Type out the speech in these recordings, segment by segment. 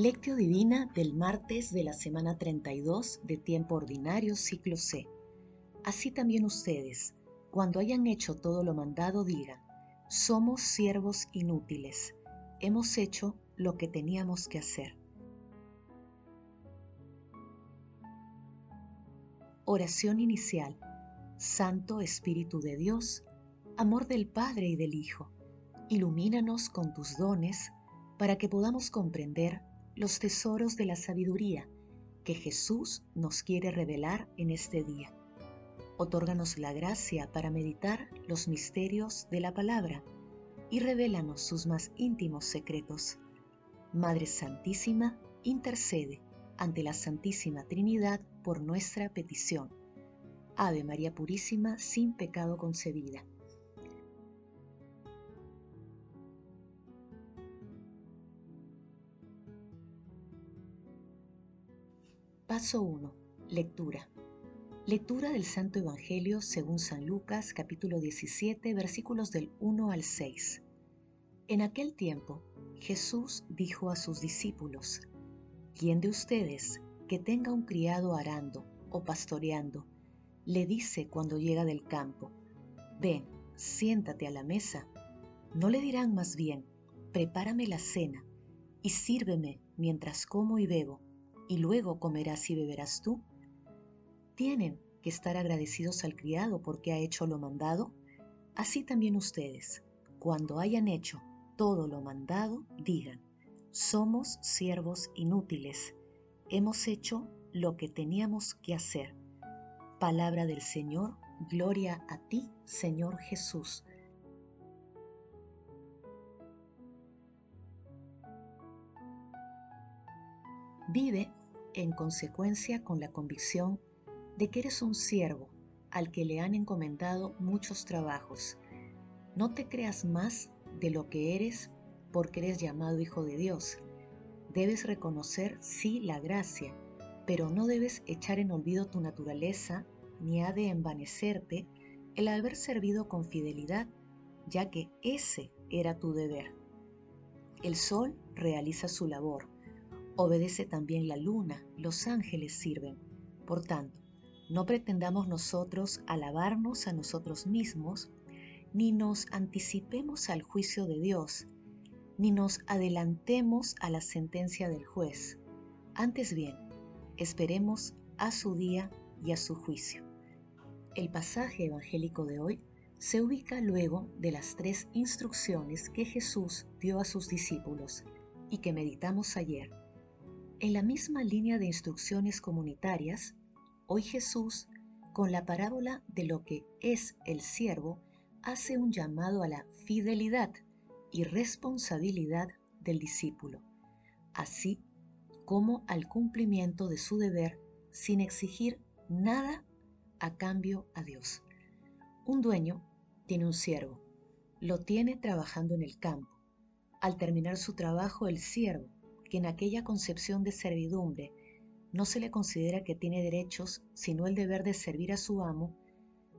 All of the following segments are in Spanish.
Lectio Divina del martes de la semana 32 de tiempo ordinario ciclo C. Así también ustedes, cuando hayan hecho todo lo mandado, digan, somos siervos inútiles, hemos hecho lo que teníamos que hacer. Oración inicial. Santo Espíritu de Dios, amor del Padre y del Hijo, ilumínanos con tus dones para que podamos comprender los tesoros de la sabiduría que Jesús nos quiere revelar en este día. Otórganos la gracia para meditar los misterios de la palabra y revélanos sus más íntimos secretos. Madre Santísima, intercede ante la Santísima Trinidad por nuestra petición. Ave María Purísima, sin pecado concebida. Paso 1. Lectura. Lectura del Santo Evangelio según San Lucas capítulo 17 versículos del 1 al 6. En aquel tiempo Jesús dijo a sus discípulos, ¿quién de ustedes que tenga un criado arando o pastoreando, le dice cuando llega del campo, ven, siéntate a la mesa? ¿No le dirán más bien, prepárame la cena y sírveme mientras como y bebo? Y luego comerás y beberás tú? ¿Tienen que estar agradecidos al criado porque ha hecho lo mandado? Así también ustedes, cuando hayan hecho todo lo mandado, digan, somos siervos inútiles, hemos hecho lo que teníamos que hacer. Palabra del Señor, gloria a ti, Señor Jesús. Vive en consecuencia con la convicción de que eres un siervo al que le han encomendado muchos trabajos. No te creas más de lo que eres porque eres llamado hijo de Dios. Debes reconocer, sí, la gracia, pero no debes echar en olvido tu naturaleza ni ha de envanecerte el haber servido con fidelidad, ya que ese era tu deber. El sol realiza su labor, obedece también la luna, los ángeles sirven. Por tanto, no pretendamos nosotros alabarnos a nosotros mismos, ni nos anticipemos al juicio de Dios, ni nos adelantemos a la sentencia del juez. Antes bien, esperemos a su día y a su juicio. El pasaje evangélico de hoy se ubica luego de las tres instrucciones que Jesús dio a sus discípulos y que meditamos ayer en la misma línea de instrucciones comunitarias, hoy Jesús, con la parábola de lo que es el siervo, hace un llamado a la fidelidad y responsabilidad del discípulo, así como al cumplimiento de su deber sin exigir nada a cambio a Dios. Un dueño tiene un siervo, lo tiene trabajando en el campo. Al terminar su trabajo, el siervo que en aquella concepción de servidumbre no se le considera que tiene derechos sino el deber de servir a su amo,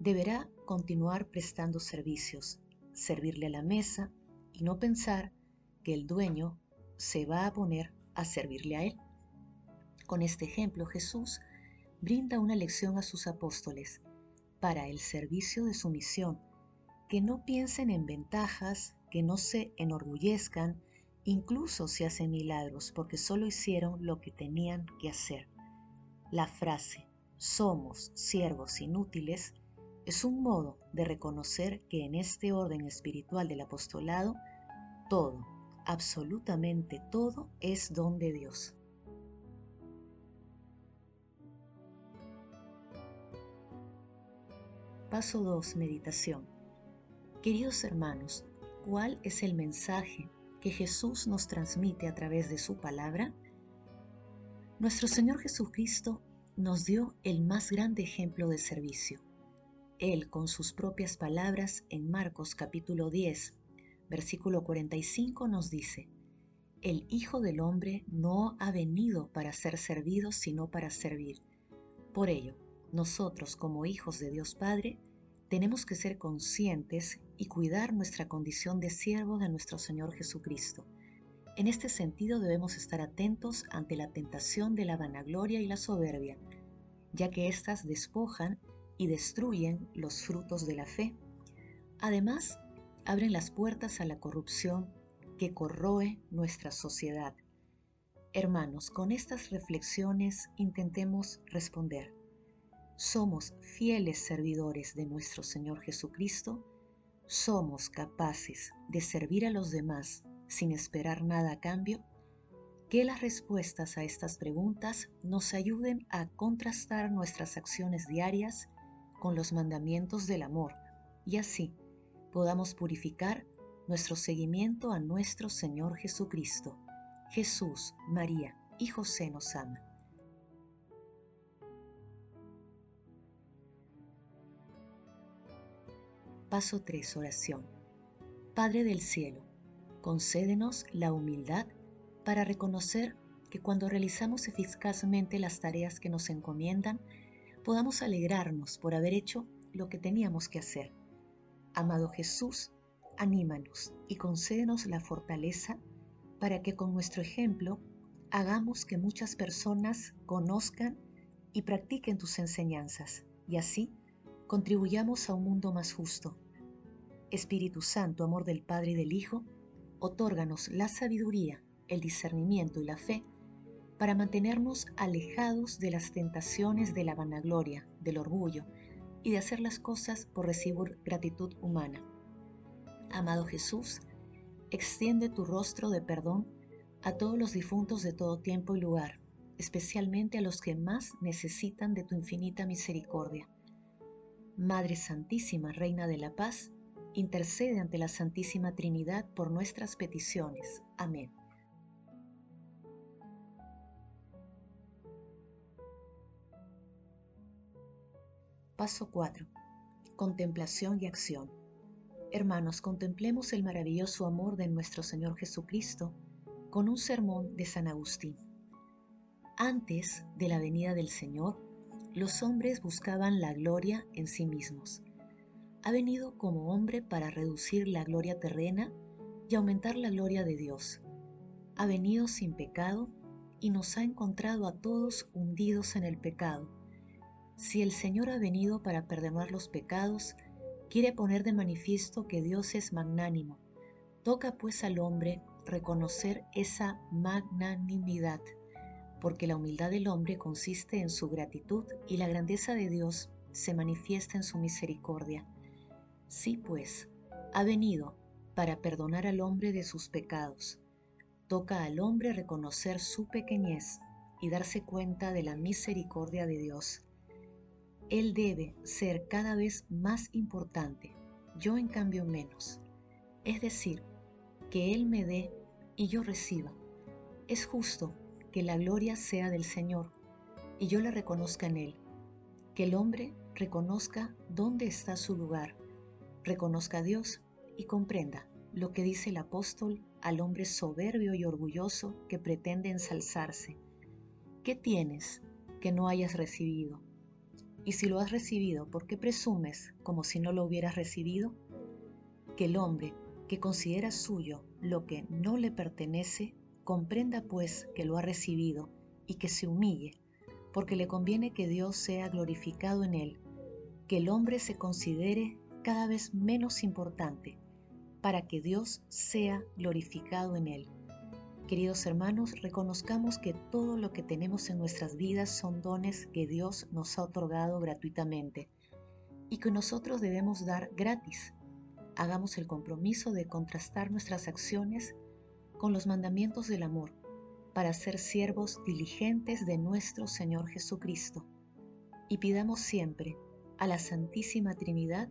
deberá continuar prestando servicios, servirle a la mesa y no pensar que el dueño se va a poner a servirle a él. Con este ejemplo Jesús brinda una lección a sus apóstoles para el servicio de su misión, que no piensen en ventajas, que no se enorgullezcan, Incluso se hacen milagros porque solo hicieron lo que tenían que hacer. La frase somos siervos inútiles es un modo de reconocer que en este orden espiritual del apostolado todo, absolutamente todo es don de Dios. Paso 2. Meditación. Queridos hermanos, ¿cuál es el mensaje que Jesús nos transmite a través de su palabra, nuestro Señor Jesucristo nos dio el más grande ejemplo de servicio. Él, con sus propias palabras, en Marcos capítulo 10, versículo 45 nos dice, El Hijo del Hombre no ha venido para ser servido, sino para servir. Por ello, nosotros como hijos de Dios Padre, tenemos que ser conscientes y cuidar nuestra condición de siervo de nuestro Señor Jesucristo. En este sentido debemos estar atentos ante la tentación de la vanagloria y la soberbia, ya que éstas despojan y destruyen los frutos de la fe. Además, abren las puertas a la corrupción que corroe nuestra sociedad. Hermanos, con estas reflexiones intentemos responder. ¿Somos fieles servidores de nuestro Señor Jesucristo? ¿Somos capaces de servir a los demás sin esperar nada a cambio? Que las respuestas a estas preguntas nos ayuden a contrastar nuestras acciones diarias con los mandamientos del amor y así podamos purificar nuestro seguimiento a nuestro Señor Jesucristo. Jesús, María y José nos aman. Paso 3. Oración. Padre del Cielo, concédenos la humildad para reconocer que cuando realizamos eficazmente las tareas que nos encomiendan, podamos alegrarnos por haber hecho lo que teníamos que hacer. Amado Jesús, anímanos y concédenos la fortaleza para que con nuestro ejemplo hagamos que muchas personas conozcan y practiquen tus enseñanzas y así contribuyamos a un mundo más justo. Espíritu Santo, amor del Padre y del Hijo, otórganos la sabiduría, el discernimiento y la fe para mantenernos alejados de las tentaciones de la vanagloria, del orgullo y de hacer las cosas por recibir gratitud humana. Amado Jesús, extiende tu rostro de perdón a todos los difuntos de todo tiempo y lugar, especialmente a los que más necesitan de tu infinita misericordia. Madre Santísima, Reina de la Paz, intercede ante la Santísima Trinidad por nuestras peticiones. Amén. Paso 4. Contemplación y acción. Hermanos, contemplemos el maravilloso amor de nuestro Señor Jesucristo con un sermón de San Agustín. Antes de la venida del Señor, los hombres buscaban la gloria en sí mismos. Ha venido como hombre para reducir la gloria terrena y aumentar la gloria de Dios. Ha venido sin pecado y nos ha encontrado a todos hundidos en el pecado. Si el Señor ha venido para perdonar los pecados, quiere poner de manifiesto que Dios es magnánimo. Toca pues al hombre reconocer esa magnanimidad, porque la humildad del hombre consiste en su gratitud y la grandeza de Dios se manifiesta en su misericordia. Sí, pues, ha venido para perdonar al hombre de sus pecados. Toca al hombre reconocer su pequeñez y darse cuenta de la misericordia de Dios. Él debe ser cada vez más importante, yo en cambio menos. Es decir, que Él me dé y yo reciba. Es justo que la gloria sea del Señor y yo la reconozca en Él. Que el hombre reconozca dónde está su lugar, reconozca a Dios y comprenda lo que dice el apóstol al hombre soberbio y orgulloso que pretende ensalzarse. ¿Qué tienes que no hayas recibido? Y si lo has recibido, ¿por qué presumes como si no lo hubieras recibido? Que el hombre que considera suyo lo que no le pertenece, comprenda pues que lo ha recibido y que se humille, porque le conviene que Dios sea glorificado en él, que el hombre se considere cada vez menos importante, para que Dios sea glorificado en él. Queridos hermanos, reconozcamos que todo lo que tenemos en nuestras vidas son dones que Dios nos ha otorgado gratuitamente y que nosotros debemos dar gratis. Hagamos el compromiso de contrastar nuestras acciones con los mandamientos del amor para ser siervos diligentes de nuestro Señor Jesucristo y pidamos siempre a la Santísima Trinidad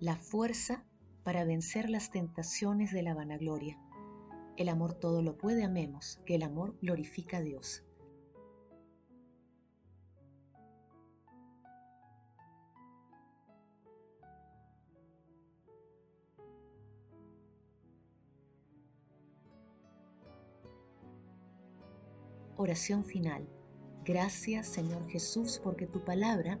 la fuerza para vencer las tentaciones de la vanagloria el amor todo lo puede, amemos, que el amor glorifica a Dios. Oración final. Gracias Señor Jesús porque tu palabra